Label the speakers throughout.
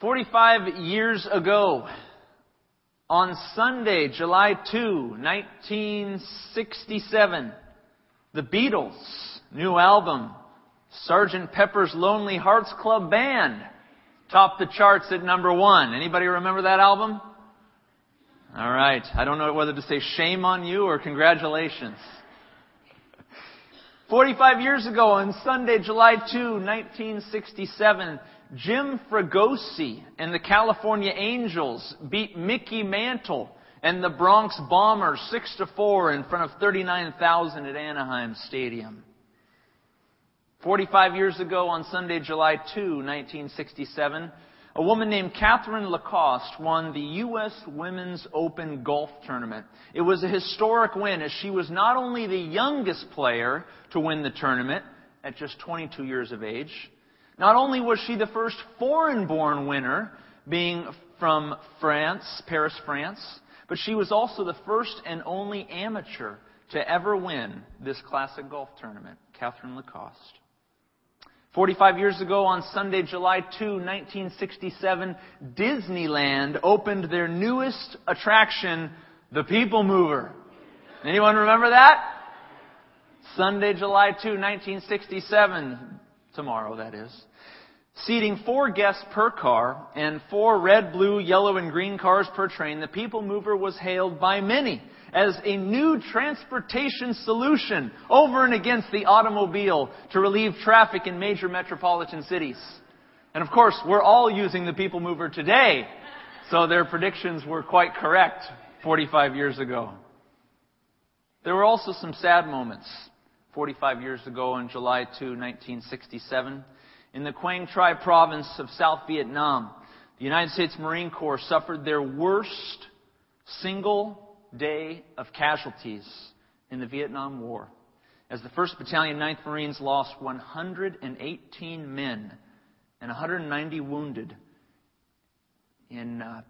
Speaker 1: 45 years ago, on Sunday, July 2, 1967, the Beatles' new album, Sgt. Pepper's Lonely Hearts Club Band, topped the charts at number one. Anybody remember that album? All right. I don't know whether to say shame on you or congratulations. 45 years ago on Sunday, July 2, 1967, Jim Fregosi and the California Angels beat Mickey Mantle and the Bronx Bombers 6 to 4 in front of 39,000 at Anaheim Stadium. 45 years ago on Sunday, July 2, 1967, a woman named Catherine Lacoste won the U.S. Women's Open Golf Tournament. It was a historic win as she was not only the youngest player to win the tournament at just 22 years of age, not only was she the first foreign born winner, being from France, Paris, France, but she was also the first and only amateur to ever win this classic golf tournament, Catherine Lacoste. 45 years ago on Sunday, July 2, 1967, Disneyland opened their newest attraction, the People Mover. Anyone remember that? Sunday, July 2, 1967. Tomorrow, that is. Seating four guests per car and four red, blue, yellow, and green cars per train, the People Mover was hailed by many as a new transportation solution over and against the automobile to relieve traffic in major metropolitan cities. And of course, we're all using the People Mover today, so their predictions were quite correct 45 years ago. There were also some sad moments 45 years ago on July 2, 1967 in the Quang Tri province of South Vietnam, the United States Marine Corps suffered their worst single day of casualties in the Vietnam War, as the 1st Battalion, 9th Marines lost 118 men and 190 wounded in, uh,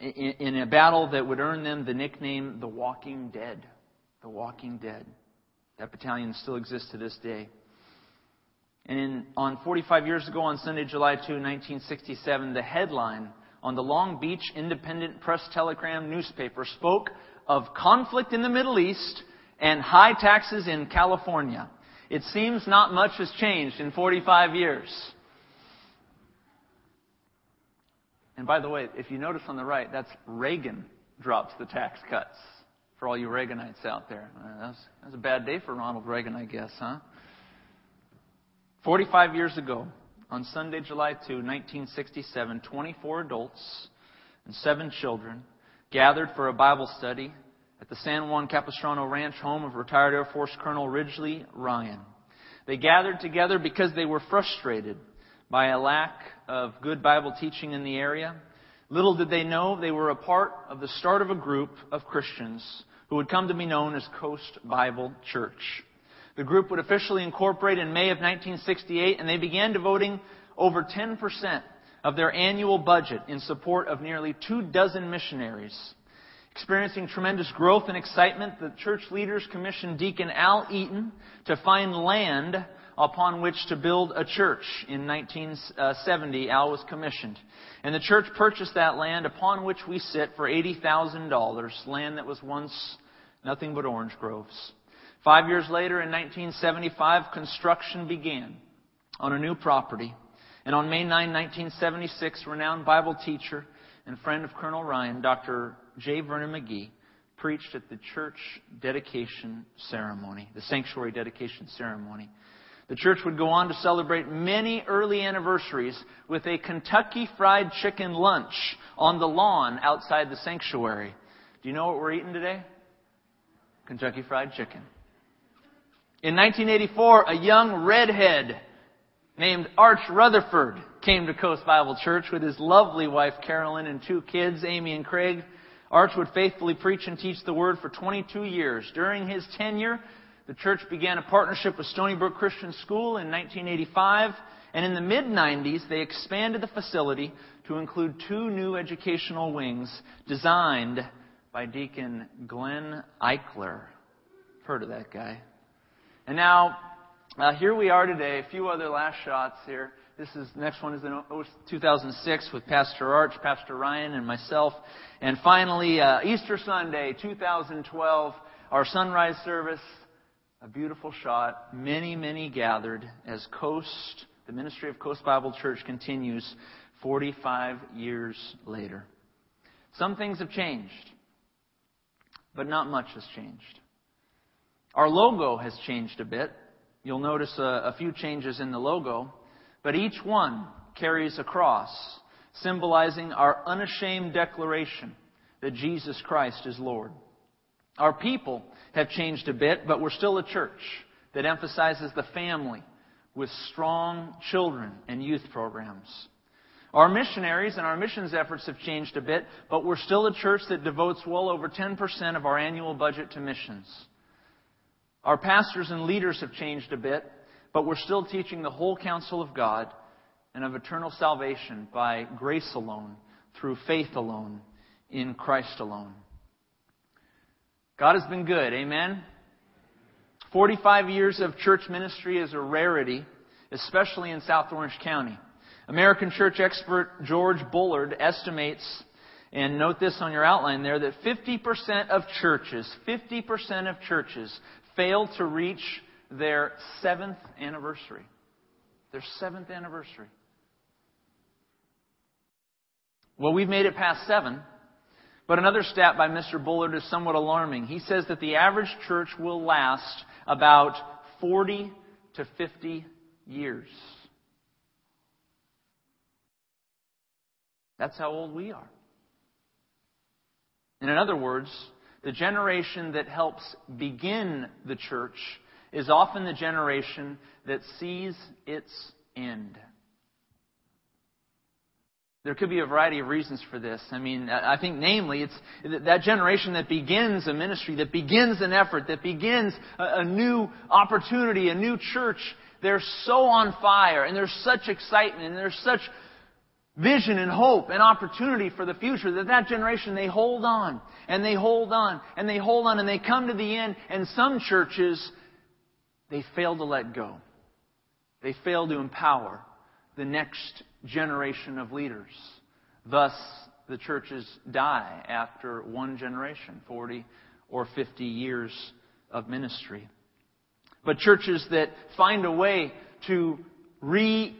Speaker 1: in, in a battle that would earn them the nickname the Walking Dead. The Walking Dead. That battalion still exists to this day. And in, on 45 years ago, on Sunday, July 2, 1967, the headline on the Long Beach Independent Press Telegram newspaper spoke of conflict in the Middle East and high taxes in California. It seems not much has changed in 45 years. And by the way, if you notice on the right, that's Reagan drops the tax cuts for all you Reaganites out there. Uh, that's, that's a bad day for Ronald Reagan, I guess, huh? 45 years ago, on Sunday, July 2, 1967, 24 adults and seven children gathered for a Bible study at the San Juan Capistrano Ranch home of retired Air Force Colonel Ridgely Ryan. They gathered together because they were frustrated by a lack of good Bible teaching in the area. Little did they know they were a part of the start of a group of Christians who would come to be known as Coast Bible Church. The group would officially incorporate in May of 1968, and they began devoting over 10% of their annual budget in support of nearly two dozen missionaries. Experiencing tremendous growth and excitement, the church leaders commissioned Deacon Al Eaton to find land upon which to build a church. In 1970, Al was commissioned. And the church purchased that land upon which we sit for $80,000, land that was once nothing but orange groves. Five years later, in 1975, construction began on a new property. And on May 9, 1976, renowned Bible teacher and friend of Colonel Ryan, Dr. J. Vernon McGee, preached at the church dedication ceremony, the sanctuary dedication ceremony. The church would go on to celebrate many early anniversaries with a Kentucky Fried Chicken lunch on the lawn outside the sanctuary. Do you know what we're eating today? Kentucky Fried Chicken. In 1984, a young redhead named Arch Rutherford came to Coast Bible Church with his lovely wife Carolyn and two kids, Amy and Craig. Arch would faithfully preach and teach the Word for 22 years. During his tenure, the church began a partnership with Stoneybrooke Christian School in 1985, and in the mid 90s, they expanded the facility to include two new educational wings designed by Deacon Glenn Eichler. Heard of that guy? And now, uh, here we are today, a few other last shots here. This is next one is in 2006 with Pastor Arch, Pastor Ryan, and myself. And finally, uh, Easter Sunday, 2012, our sunrise service. A beautiful shot. Many, many gathered as Coast, the ministry of Coast Bible Church continues 45 years later. Some things have changed, but not much has changed. Our logo has changed a bit. You'll notice a, a few changes in the logo, but each one carries a cross, symbolizing our unashamed declaration that Jesus Christ is Lord. Our people have changed a bit, but we're still a church that emphasizes the family with strong children and youth programs. Our missionaries and our missions efforts have changed a bit, but we're still a church that devotes well over 10% of our annual budget to missions. Our pastors and leaders have changed a bit, but we're still teaching the whole counsel of God and of eternal salvation by grace alone, through faith alone, in Christ alone. God has been good, amen? 45 years of church ministry is a rarity, especially in South Orange County. American church expert George Bullard estimates, and note this on your outline there, that 50% of churches, 50% of churches fail to reach their seventh anniversary. Their seventh anniversary. Well, we've made it past seven. But another stat by Mr. Bullard is somewhat alarming. He says that the average church will last about 40 to 50 years. That's how old we are. And in other words, the generation that helps begin the church is often the generation that sees its end. There could be a variety of reasons for this. I mean, I think namely, it's that generation that begins a ministry, that begins an effort, that begins a, new opportunity, a new church. They're so on fire, and there's such excitement, and there's such vision and hope and opportunity for the future that that generation, they hold on, and they hold on, and they hold on, and they come to the end, and some churches, they fail to let go. They fail to empower the next generation of leaders. Thus, the churches die after one generation, 40 or 50 years of ministry. But churches that find a way to re,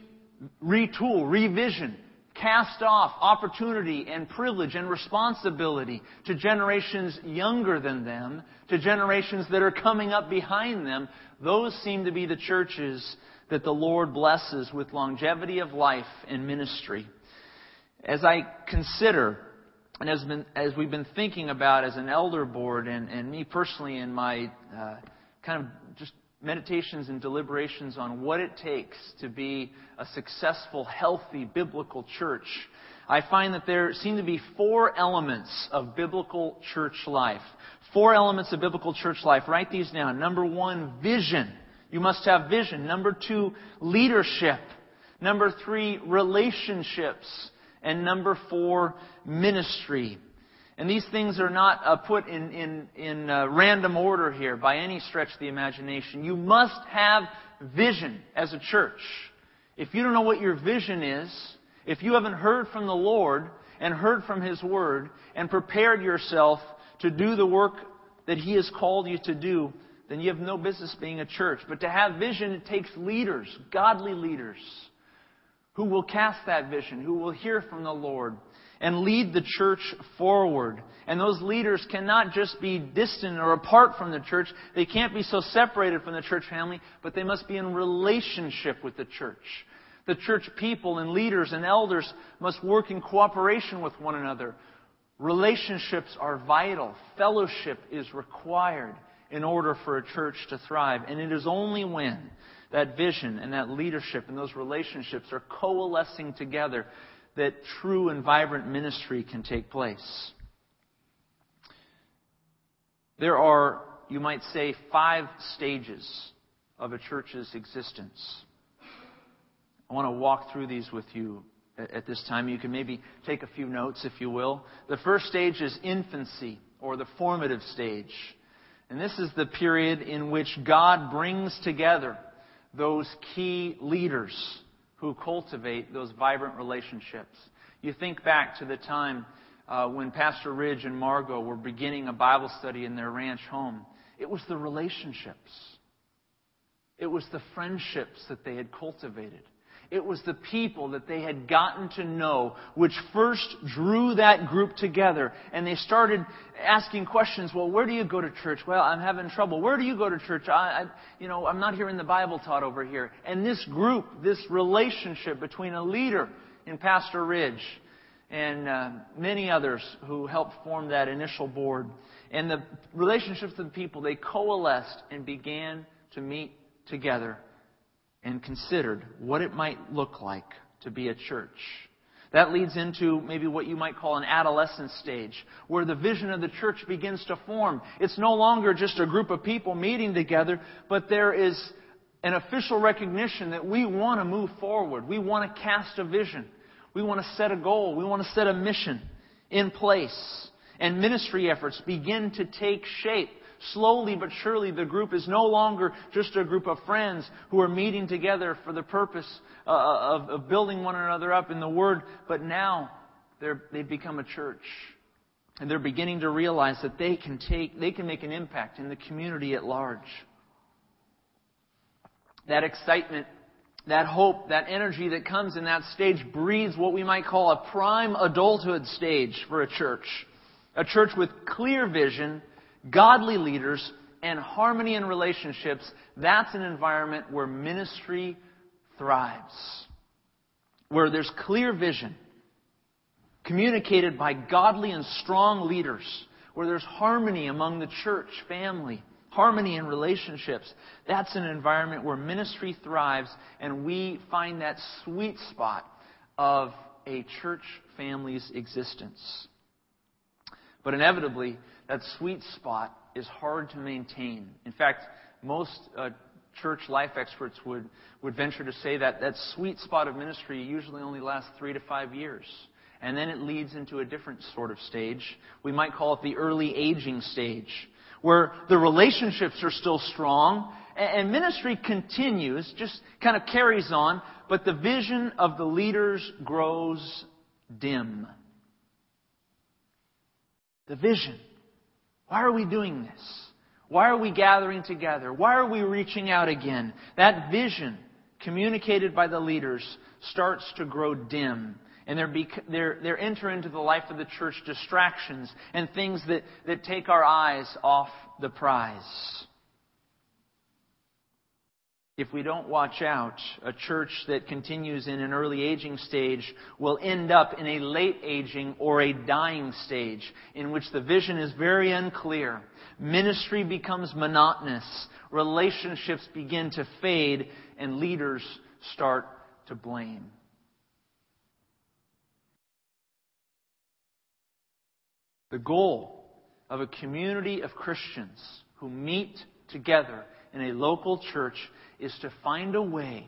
Speaker 1: retool, revision, cast off opportunity and privilege and responsibility to generations younger than them, to generations that are coming up behind them, those seem to be the churches that the Lord blesses with longevity of life and ministry. As I consider, and as, been, as we've been thinking about as an elder board, and, and me personally in my uh, kind of just meditations and deliberations on what it takes to be a successful, healthy, biblical church, I find that there seem to be four elements of biblical church life. Four elements of biblical church life. Write these down. Number one, vision. You must have vision. Number two, leadership. Number three, relationships. And number four, ministry. And these things are not uh, put in, in, in uh, random order here by any stretch of the imagination. You must have vision as a church. If you don't know what your vision is, if you haven't heard from the Lord and heard from His Word and prepared yourself to do the work that He has called you to do, then you have no business being a church. But to have vision, it takes leaders, godly leaders, who will cast that vision, who will hear from the Lord and lead the church forward. And those leaders cannot just be distant or apart from the church. They can't be so separated from the church family, but they must be in relationship with the church. The church people and leaders and elders must work in cooperation with one another. Relationships are vital. Fellowship is required in order for a church to thrive. And it is only when that vision and that leadership and those relationships are coalescing together that true and vibrant ministry can take place. There are, you might say, five stages of a church's existence. I want to walk through these with you at this time. You can maybe take a few notes, if you will. The first stage is infancy, or the formative stage. And this is the period in which God brings together those key leaders who cultivate those vibrant relationships. You think back to the time uh, when Pastor Ridge and Margot were beginning a Bible study in their ranch home. It was the relationships. It was the friendships that they had cultivated. It was the people that they had gotten to know which first drew that group together. And they started asking questions. Well, where do you go to church? Well, I'm having trouble. Where do you go to church? I, I you know, I'm not hearing the Bible taught over here. And this group, this relationship between a leader in Pastor Ridge and uh, many others who helped form that initial board, and the relationships of the people, they coalesced and began to meet together and considered what it might look like to be a church. That leads into maybe what you might call an adolescent stage, where the vision of the church begins to form. It's no longer just a group of people meeting together, but there is an official recognition that we want to move forward. We want to cast a vision. We want to set a goal. We want to set a mission in place. And ministry efforts begin to take shape slowly but surely the group is no longer just a group of friends who are meeting together for the purpose uh, of, of building one another up in the Word, but now they've become a church. And they're beginning to realize that they can take, they can make an impact in the community at large. That excitement, that hope, that energy that comes in that stage breathes what we might call a prime adulthood stage for a church. A church with clear vision godly leaders, and harmony in relationships, that's an environment where ministry thrives. Where there's clear vision, communicated by godly and strong leaders, where there's harmony among the church family, harmony in relationships. That's an environment where ministry thrives, and we find that sweet spot of a church family's existence. But inevitably, that sweet spot is hard to maintain. In fact, most uh, church life experts would, would venture to say that that sweet spot of ministry usually only lasts three to five years. And then it leads into a different sort of stage. We might call it the early aging stage, where the relationships are still strong and ministry continues, just kind of carries on, but the vision of the leaders grows dim. The vision. Why are we doing this? Why are we gathering together? Why are we reaching out again? That vision communicated by the leaders starts to grow dim. And there, there, there enter into the life of the church distractions and things that, that take our eyes off the prize if we don't watch out, a church that continues in an early aging stage will end up in a late aging or a dying stage in which the vision is very unclear. Ministry becomes monotonous. Relationships begin to fade and leaders start to blame. The goal of a community of Christians who meet together in a local church is to find a way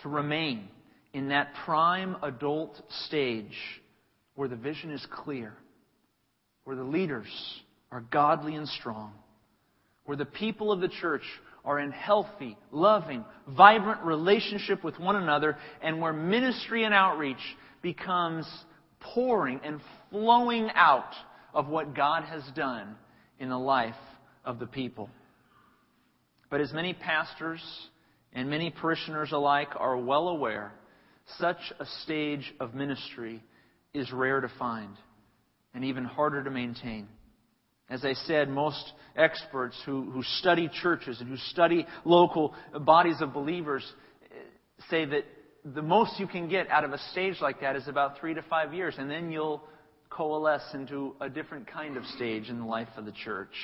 Speaker 1: to remain in that prime adult stage where the vision is clear, where the leaders are godly and strong, where the people of the church are in healthy, loving, vibrant relationship with one another, and where ministry and outreach becomes pouring and flowing out of what God has done in the life of the people. But as many pastors and many parishioners alike are well aware, such a stage of ministry is rare to find and even harder to maintain. As I said, most experts who, who study churches and who study local bodies of believers say that the most you can get out of a stage like that is about three to five years, and then you'll coalesce into a different kind of stage in the life of the church.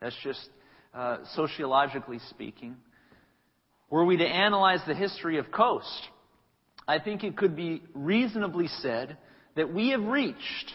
Speaker 1: That's just uh, sociologically speaking. Were we to analyze the history of Coast, I think it could be reasonably said that we have reached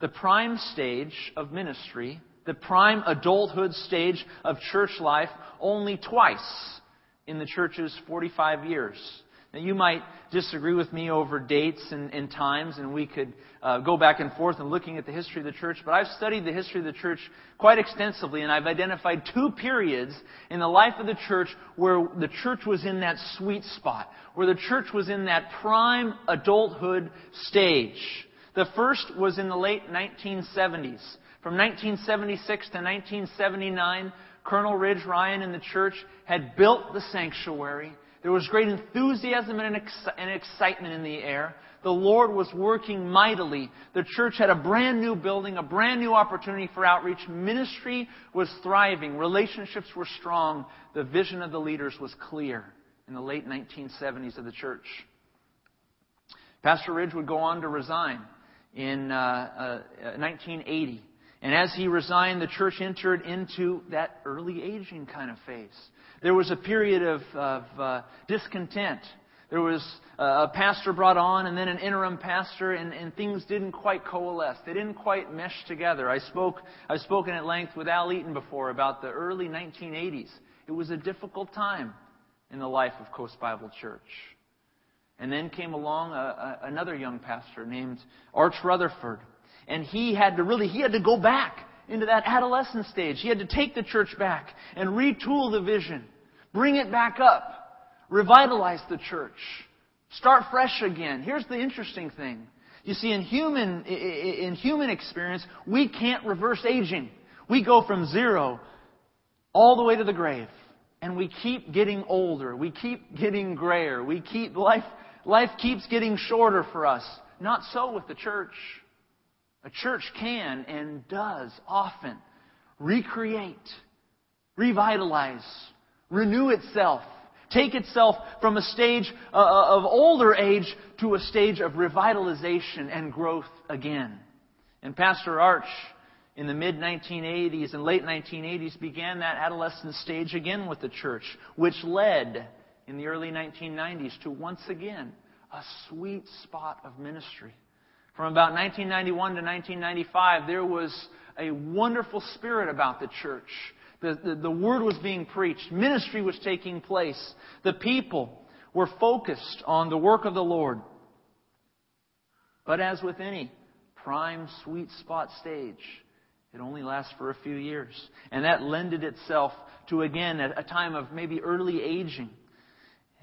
Speaker 1: the prime stage of ministry, the prime adulthood stage of church life, only twice in the church's 45 years. Now, you might disagree with me over dates and, and times, and we could uh, go back and forth in looking at the history of the church, but I've studied the history of the church quite extensively, and I've identified two periods in the life of the church where the church was in that sweet spot, where the church was in that prime adulthood stage. The first was in the late 1970s. From 1976 to 1979, Colonel Ridge Ryan and the church had built the sanctuary. There was great enthusiasm and excitement in the air. The Lord was working mightily. The church had a brand new building, a brand new opportunity for outreach. Ministry was thriving. Relationships were strong. The vision of the leaders was clear in the late 1970s of the church. Pastor Ridge would go on to resign in uh, uh, 1980. And as he resigned, the church entered into that early aging kind of phase. There was a period of, of uh, discontent. There was a pastor brought on and then an interim pastor, and, and things didn't quite coalesce. They didn't quite mesh together. I spoke, I've spoken at length with Al Eaton before about the early 1980s. It was a difficult time in the life of Coast Bible Church. And then came along a, a, another young pastor named Arch Rutherford. And he had to really, he had to go back into that adolescent stage. He had to take the church back and retool the vision, bring it back up, revitalize the church, start fresh again. Here's the interesting thing. You see, in human, in human experience, we can't reverse aging. We go from zero all the way to the grave. And we keep getting older. We keep getting grayer. We keep, life, life keeps getting shorter for us. Not so with the church. A church can and does often recreate, revitalize, renew itself, take itself from a stage uh, uh, of older age to a stage of revitalization and growth again. And Pastor Arch, in the mid 1980s and late 1980s, began that adolescent stage again with the church, which led in the early 1990s to once again a sweet spot of ministry. From about 1991 to 1995, there was a wonderful spirit about the church. The, the, the, word was being preached. Ministry was taking place. The people were focused on the work of the Lord. But as with any prime sweet spot stage, it only lasts for a few years. And that lended itself to, again, a time of maybe early aging.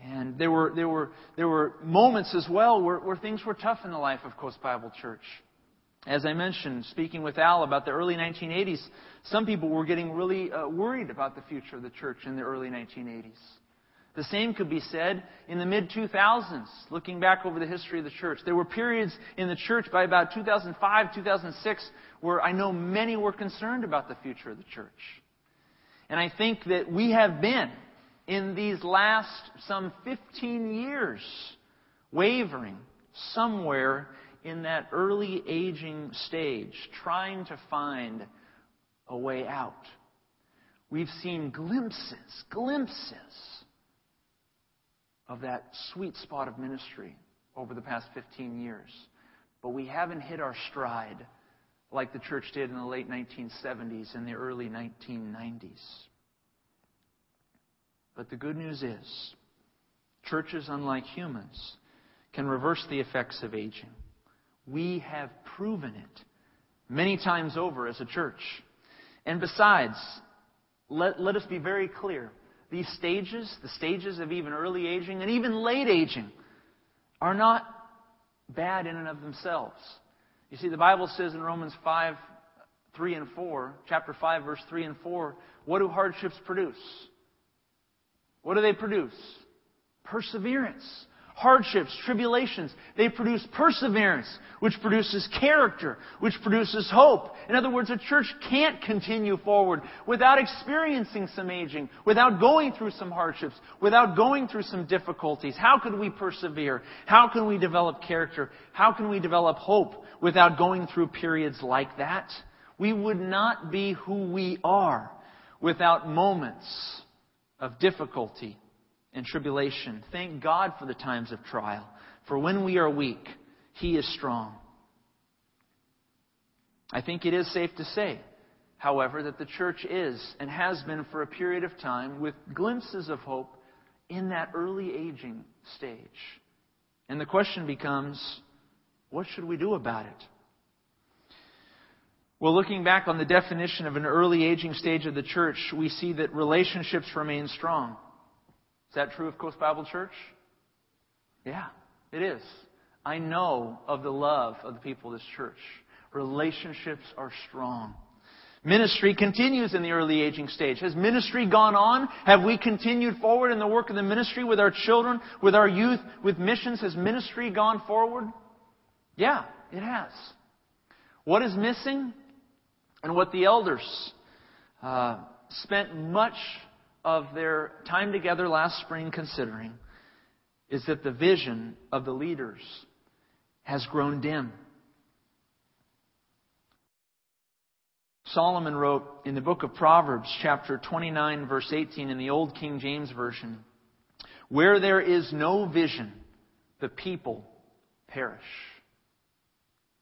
Speaker 1: And there were, there were, there were moments as well where, where things were tough in the life of Coast Bible Church. As I mentioned, speaking with Al about the early 1980s, some people were getting really uh, worried about the future of the church in the early 1980s. The same could be said in the mid 2000s, looking back over the history of the church. There were periods in the church by about 2005, 2006, where I know many were concerned about the future of the church. And I think that we have been in these last some 15 years, wavering somewhere in that early aging stage, trying to find a way out. We've seen glimpses, glimpses of that sweet spot of ministry over the past 15 years. But we haven't hit our stride like the church did in the late 1970s and the early 1990s. But the good news is, churches, unlike humans, can reverse the effects of aging. We have proven it many times over as a church. And besides, let, let us be very clear. These stages, the stages of even early aging and even late aging, are not bad in and of themselves. You see, the Bible says in Romans 5, 3 and 4, chapter 5, verse 3 and 4, what do hardships produce? What do they produce? Perseverance. Hardships, tribulations. They produce perseverance, which produces character, which produces hope. In other words, a church can't continue forward without experiencing some aging, without going through some hardships, without going through some difficulties. How can we persevere? How can we develop character? How can we develop hope without going through periods like that? We would not be who we are without moments of difficulty and tribulation. Thank God for the times of trial. For when we are weak, He is strong. I think it is safe to say, however, that the church is and has been for a period of time with glimpses of hope in that early aging stage. And the question becomes, what should we do about it? Well, looking back on the definition of an early aging stage of the church, we see that relationships remain strong. Is that true of Coast Bible Church? Yeah, it is. I know of the love of the people of this church. Relationships are strong. Ministry continues in the early aging stage. Has ministry gone on? Have we continued forward in the work of the ministry with our children, with our youth, with missions? Has ministry gone forward? Yeah, it has. What is missing? And what the elders uh, spent much of their time together last spring considering is that the vision of the leaders has grown dim. Solomon wrote in the book of Proverbs, chapter 29, verse 18, in the Old King James Version, Where there is no vision, the people perish.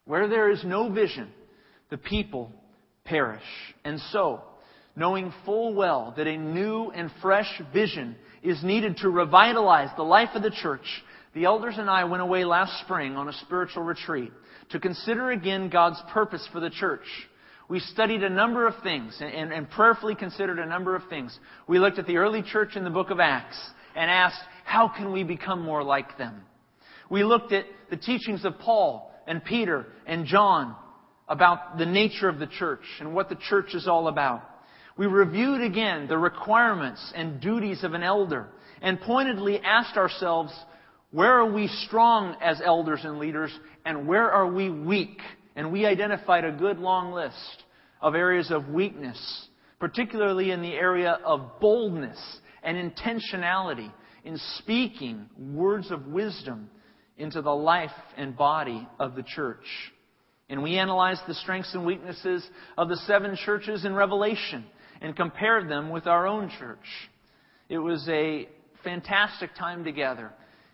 Speaker 1: Where there is no vision, the people perish. And so, knowing full well that a new and fresh vision is needed to revitalize the life of the church, the elders and I went away last spring on a spiritual retreat to consider again God's purpose for the church. We studied a number of things and, and, prayerfully considered a number of things. We looked at the early church in the book of Acts and asked, how can we become more like them? We looked at the teachings of Paul and Peter and John about the nature of the church and what the church is all about. We reviewed again the requirements and duties of an elder and pointedly asked ourselves, where are we strong as elders and leaders and where are we weak? And we identified a good long list of areas of weakness, particularly in the area of boldness and intentionality in speaking words of wisdom into the life and body of the church. And we analyzed the strengths and weaknesses of the seven churches in Revelation and compared them with our own church. It was a fantastic time together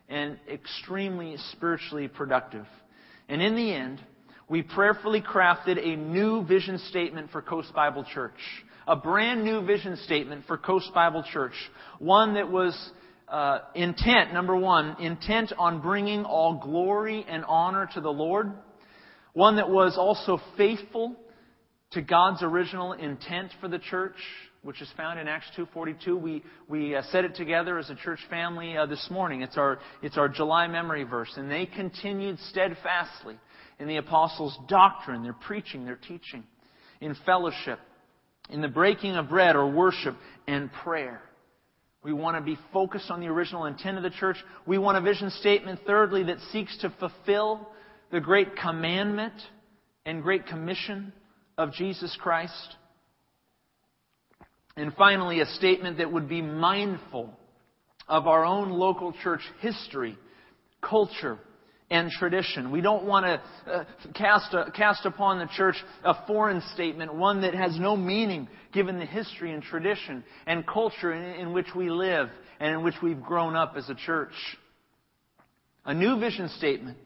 Speaker 1: and extremely spiritually productive. And in the end, we prayerfully crafted a new vision statement for Coast Bible Church. A brand new vision statement for Coast Bible Church. One that was uh, intent, number one, intent on bringing all glory and honor to the Lord. One that was also faithful to God's original intent for the church, which is found in Acts 2:42. We we uh, said it together as a church family uh, this morning. It's our it's our July memory verse, and they continued steadfastly in the apostles' doctrine, their preaching, their teaching, in fellowship, in the breaking of bread or worship and prayer. We want to be focused on the original intent of the church. We want a vision statement, thirdly, that seeks to fulfill the great commandment and great commission of Jesus Christ. And finally, a statement that would be mindful of our own local church history, culture, and tradition. We don't want to uh, cast, a, cast upon the church a foreign statement, one that has no meaning given the history and tradition and culture in, in which we live and in which we've grown up as a church. A new vision statement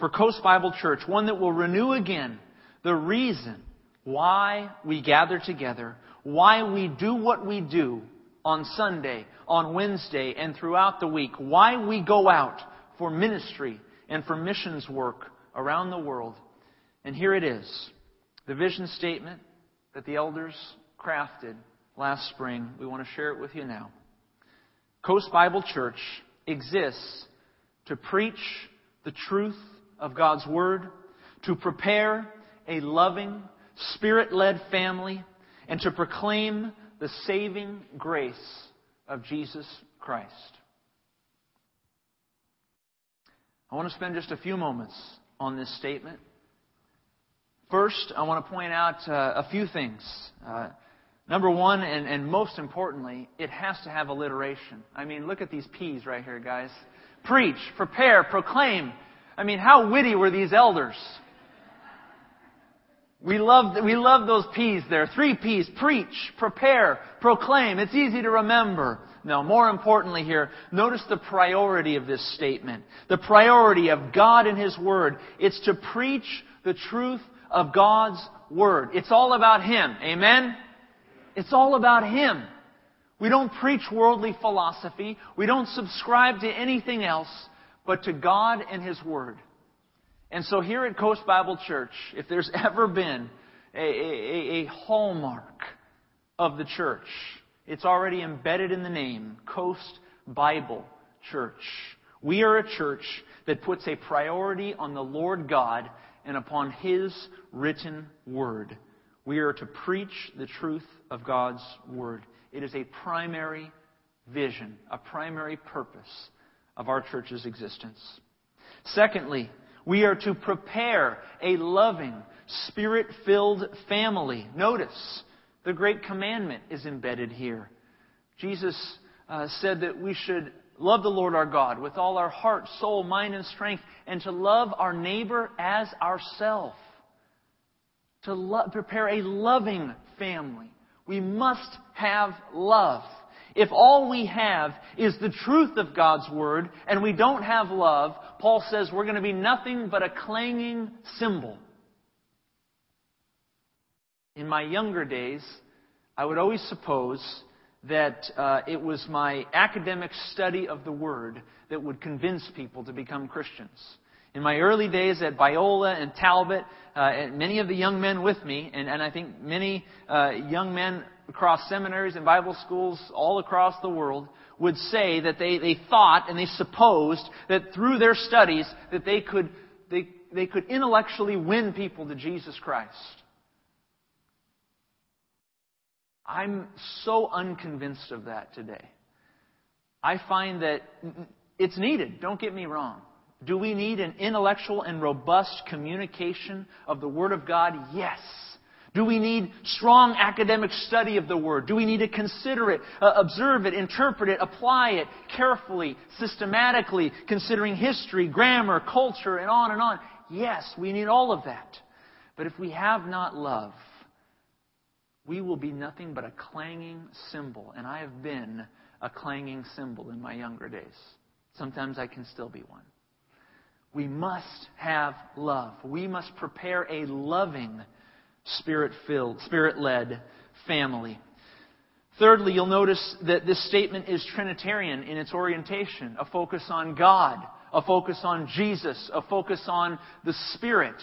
Speaker 1: for Coast Bible Church, one that will renew again the reason why we gather together, why we do what we do on Sunday, on Wednesday, and throughout the week, why we go out for ministry and for missions work around the world. And here it is the vision statement that the elders crafted last spring. We want to share it with you now. Coast Bible Church exists to preach the truth of God's Word, to prepare a loving, Spirit led family, and to proclaim the saving grace of Jesus Christ. I want to spend just a few moments on this statement. First, I want to point out uh, a few things. Uh, number one, and, and most importantly, it has to have alliteration. I mean, look at these P's right here, guys. Preach, prepare, proclaim. I mean, how witty were these elders? We love, we love those P's there. Three P's. Preach, prepare, proclaim. It's easy to remember. Now, more importantly here, notice the priority of this statement. The priority of God and His Word. It's to preach the truth of God's Word. It's all about Him. Amen? It's all about Him. We don't preach worldly philosophy. We don't subscribe to anything else but to God and His Word. And so here at Coast Bible Church, if there's ever been a, a, a hallmark of the church, it's already embedded in the name, Coast Bible Church. We are a church that puts a priority on the Lord God and upon His written Word. We are to preach the truth of God's Word. It is a primary vision, a primary purpose of our church's existence. Secondly, we are to prepare a loving, spirit filled family. Notice, the great commandment is embedded here. Jesus uh, said that we should love the Lord our God with all our heart, soul, mind, and strength, and to love our neighbor as ourselves. To lo- prepare a loving family. We must have love. If all we have is the truth of God's Word and we don't have love, Paul says we're going to be nothing but a clanging cymbal. In my younger days, I would always suppose that uh, it was my academic study of the Word that would convince people to become Christians. In my early days at Biola and Talbot, uh, and many of the young men with me, and, and I think many uh, young men across seminaries and Bible schools all across the world would say that they, they thought and they supposed that through their studies that they could, they, they could intellectually win people to Jesus Christ. I'm so unconvinced of that today. I find that it's needed, don't get me wrong. Do we need an intellectual and robust communication of the Word of God? Yes. Do we need strong academic study of the Word? Do we need to consider it, uh, observe it, interpret it, apply it carefully, systematically, considering history, grammar, culture, and on and on? Yes, we need all of that. But if we have not love, we will be nothing but a clanging cymbal. And I have been a clanging cymbal in my younger days. Sometimes I can still be one. We must have love. We must prepare a loving spirit filled, spirit led family. Thirdly, you'll notice that this statement is Trinitarian in its orientation a focus on God, a focus on Jesus, a focus on the Spirit.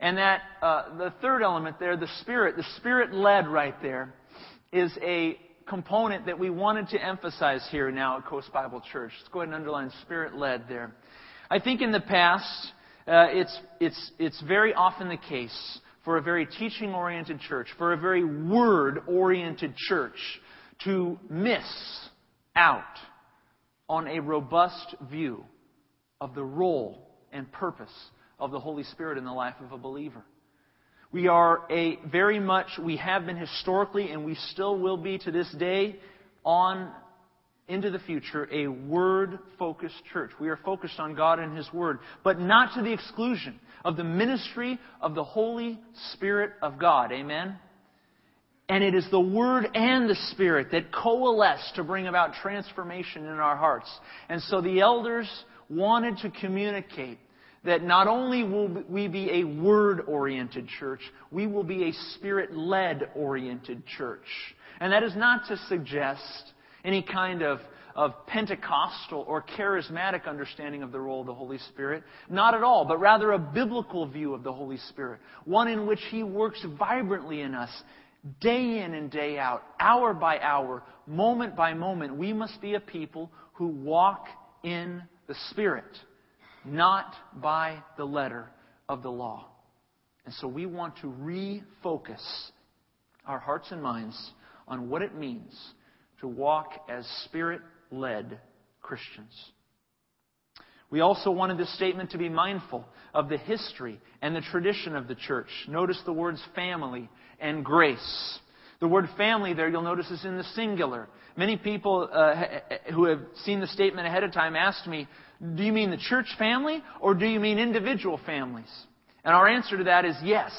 Speaker 1: And that, uh, the third element there, the Spirit, the Spirit led right there, is a component that we wanted to emphasize here now at Coast Bible Church. Let's go ahead and underline Spirit led there. I think in the past, uh, it's, it's, it's very often the case for a very teaching oriented church, for a very word oriented church, to miss out on a robust view of the role and purpose of the Holy Spirit in the life of a believer. We are a very much, we have been historically, and we still will be to this day, on into the future a word focused church. We are focused on God and His Word, but not to the exclusion of the ministry of the Holy Spirit of God. Amen? And it is the Word and the Spirit that coalesce to bring about transformation in our hearts. And so the elders wanted to communicate that not only will we be a word oriented church, we will be a spirit led oriented church. And that is not to suggest any kind of, of Pentecostal or charismatic understanding of the role of the Holy Spirit. Not at all, but rather a biblical view of the Holy Spirit. One in which He works vibrantly in us, day in and day out, hour by hour, moment by moment. We must be a people who walk in the Spirit, not by the letter of the law. And so we want to refocus our hearts and minds on what it means to walk as Spirit led Christians. We also wanted this statement to be mindful of the history and the tradition of the church. Notice the words family and grace. The word family there, you'll notice, is in the singular. Many people uh, who have seen the statement ahead of time asked me, Do you mean the church family or do you mean individual families? And our answer to that is yes.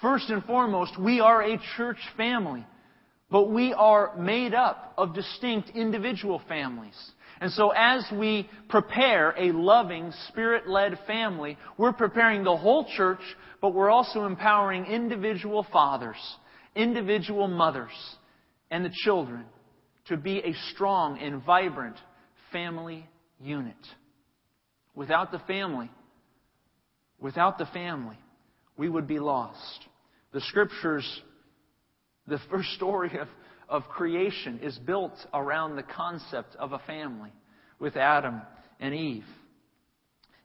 Speaker 1: First and foremost, we are a church family. But we are made up of distinct individual families. And so as we prepare a loving, spirit-led family, we're preparing the whole church, but we're also empowering individual fathers, individual mothers, and the children to be a strong and vibrant family unit. Without the family, without the family, we would be lost. The scriptures, the first story of, of creation is built around the concept of a family with Adam and Eve.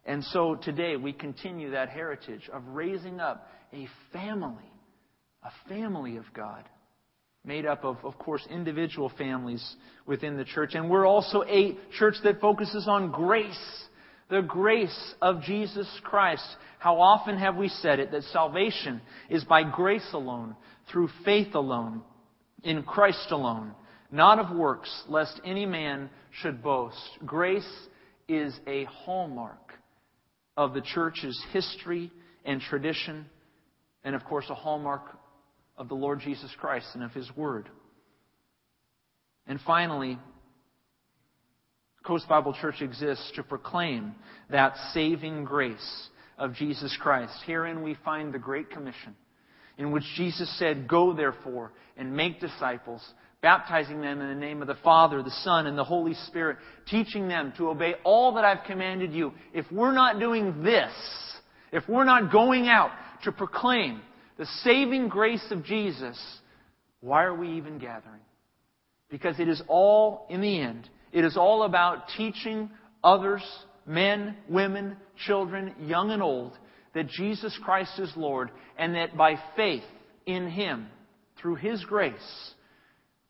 Speaker 1: And so today we continue that heritage of raising up a family, a family of God, made up of, of course, individual families within the church. And we're also a church that focuses on grace, the grace of Jesus Christ. How often have we said it that salvation is by grace alone, through faith alone, in Christ alone, not of works, lest any man should boast. Grace is a hallmark of the church's history and tradition, and of course, a hallmark of the Lord Jesus Christ and of His Word. And finally, Coast Bible Church exists to proclaim that saving grace of Jesus Christ. Herein we find the Great Commission, in which Jesus said, Go therefore and make disciples, baptizing them in the name of the Father, the Son, and the Holy Spirit, teaching them to obey all that I've commanded you. If we're not doing this, if we're not going out to proclaim the saving grace of Jesus, why are we even gathering? Because it is all, in the end, it is all about teaching others, men, women, children, young and old, that Jesus Christ is Lord, and that by faith in Him, through His grace,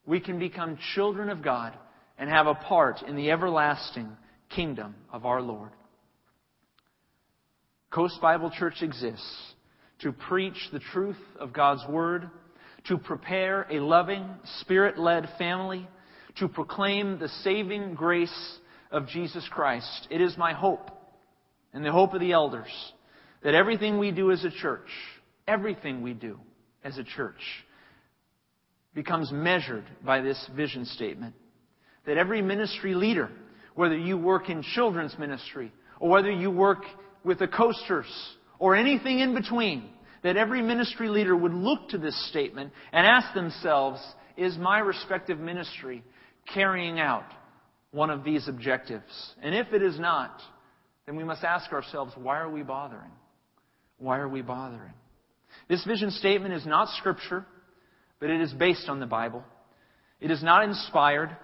Speaker 1: we can become children of God and have a part in the everlasting kingdom of our Lord. Coast Bible Church exists to preach the truth of God's Word, to prepare a loving, Spirit led family, to proclaim the saving grace of Jesus Christ. It is my hope and the hope of the elders that everything we do as a church, everything we do as a church, becomes measured by this vision statement. That every ministry leader, whether you work in children's ministry or whether you work with the coasters or anything in between, that every ministry leader would look to this statement and ask themselves, is my respective ministry carrying out one of these objectives? And if it is not, then we must ask ourselves, why are we bothering? Why are we bothering? This vision statement is not scripture but it is based on the Bible. It is not inspired,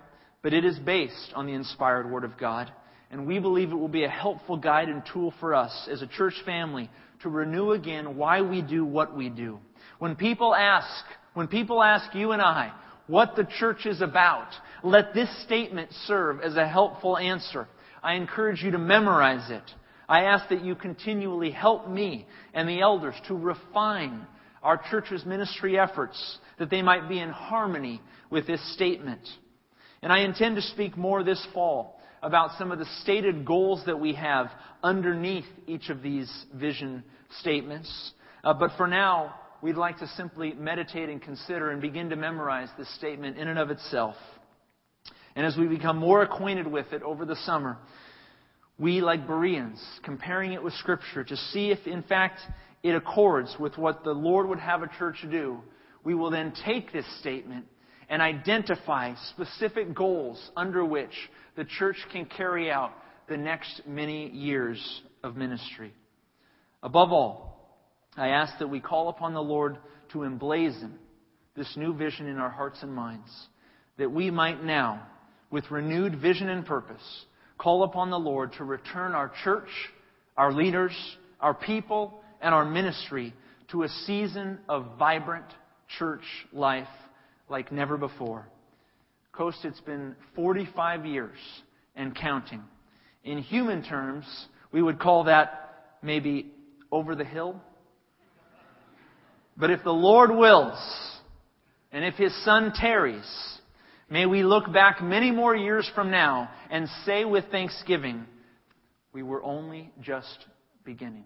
Speaker 1: but it is based on the inspired Word of God. And we believe it will be a helpful guide and tool for us as a church family to renew again why we do what we do. When people ask, when people ask you and I what the church is about, let this statement serve as a helpful answer. I encourage you to memorize it. I ask that you continually help me and the elders to refine our church's ministry efforts that they might be in harmony with this statement. And I intend to speak more this fall about some of the stated goals that we have underneath each of these vision statements. Uh, but for now, we'd like to simply meditate and consider and begin to memorize this statement in and of itself. And as we become more acquainted with it over the summer, we, like Bereans, comparing it with Scripture to see if, in fact, it accords with what the Lord would have a church do, we will then take this statement and identify specific goals under which the church can carry out the next many years of ministry. Above all, I ask that we call upon the Lord to emblazon this new vision in our hearts and minds, that we might now, with renewed vision and purpose, call upon the Lord to return our church, our leaders, our people, and our ministry to a season of vibrant church life like never before. Coast, it's been 45 years and counting. In human terms, we would call that maybe over the hill. But if the Lord wills, and if His Son tarries, may we look back many more years from now and say with thanksgiving, we were only just beginning.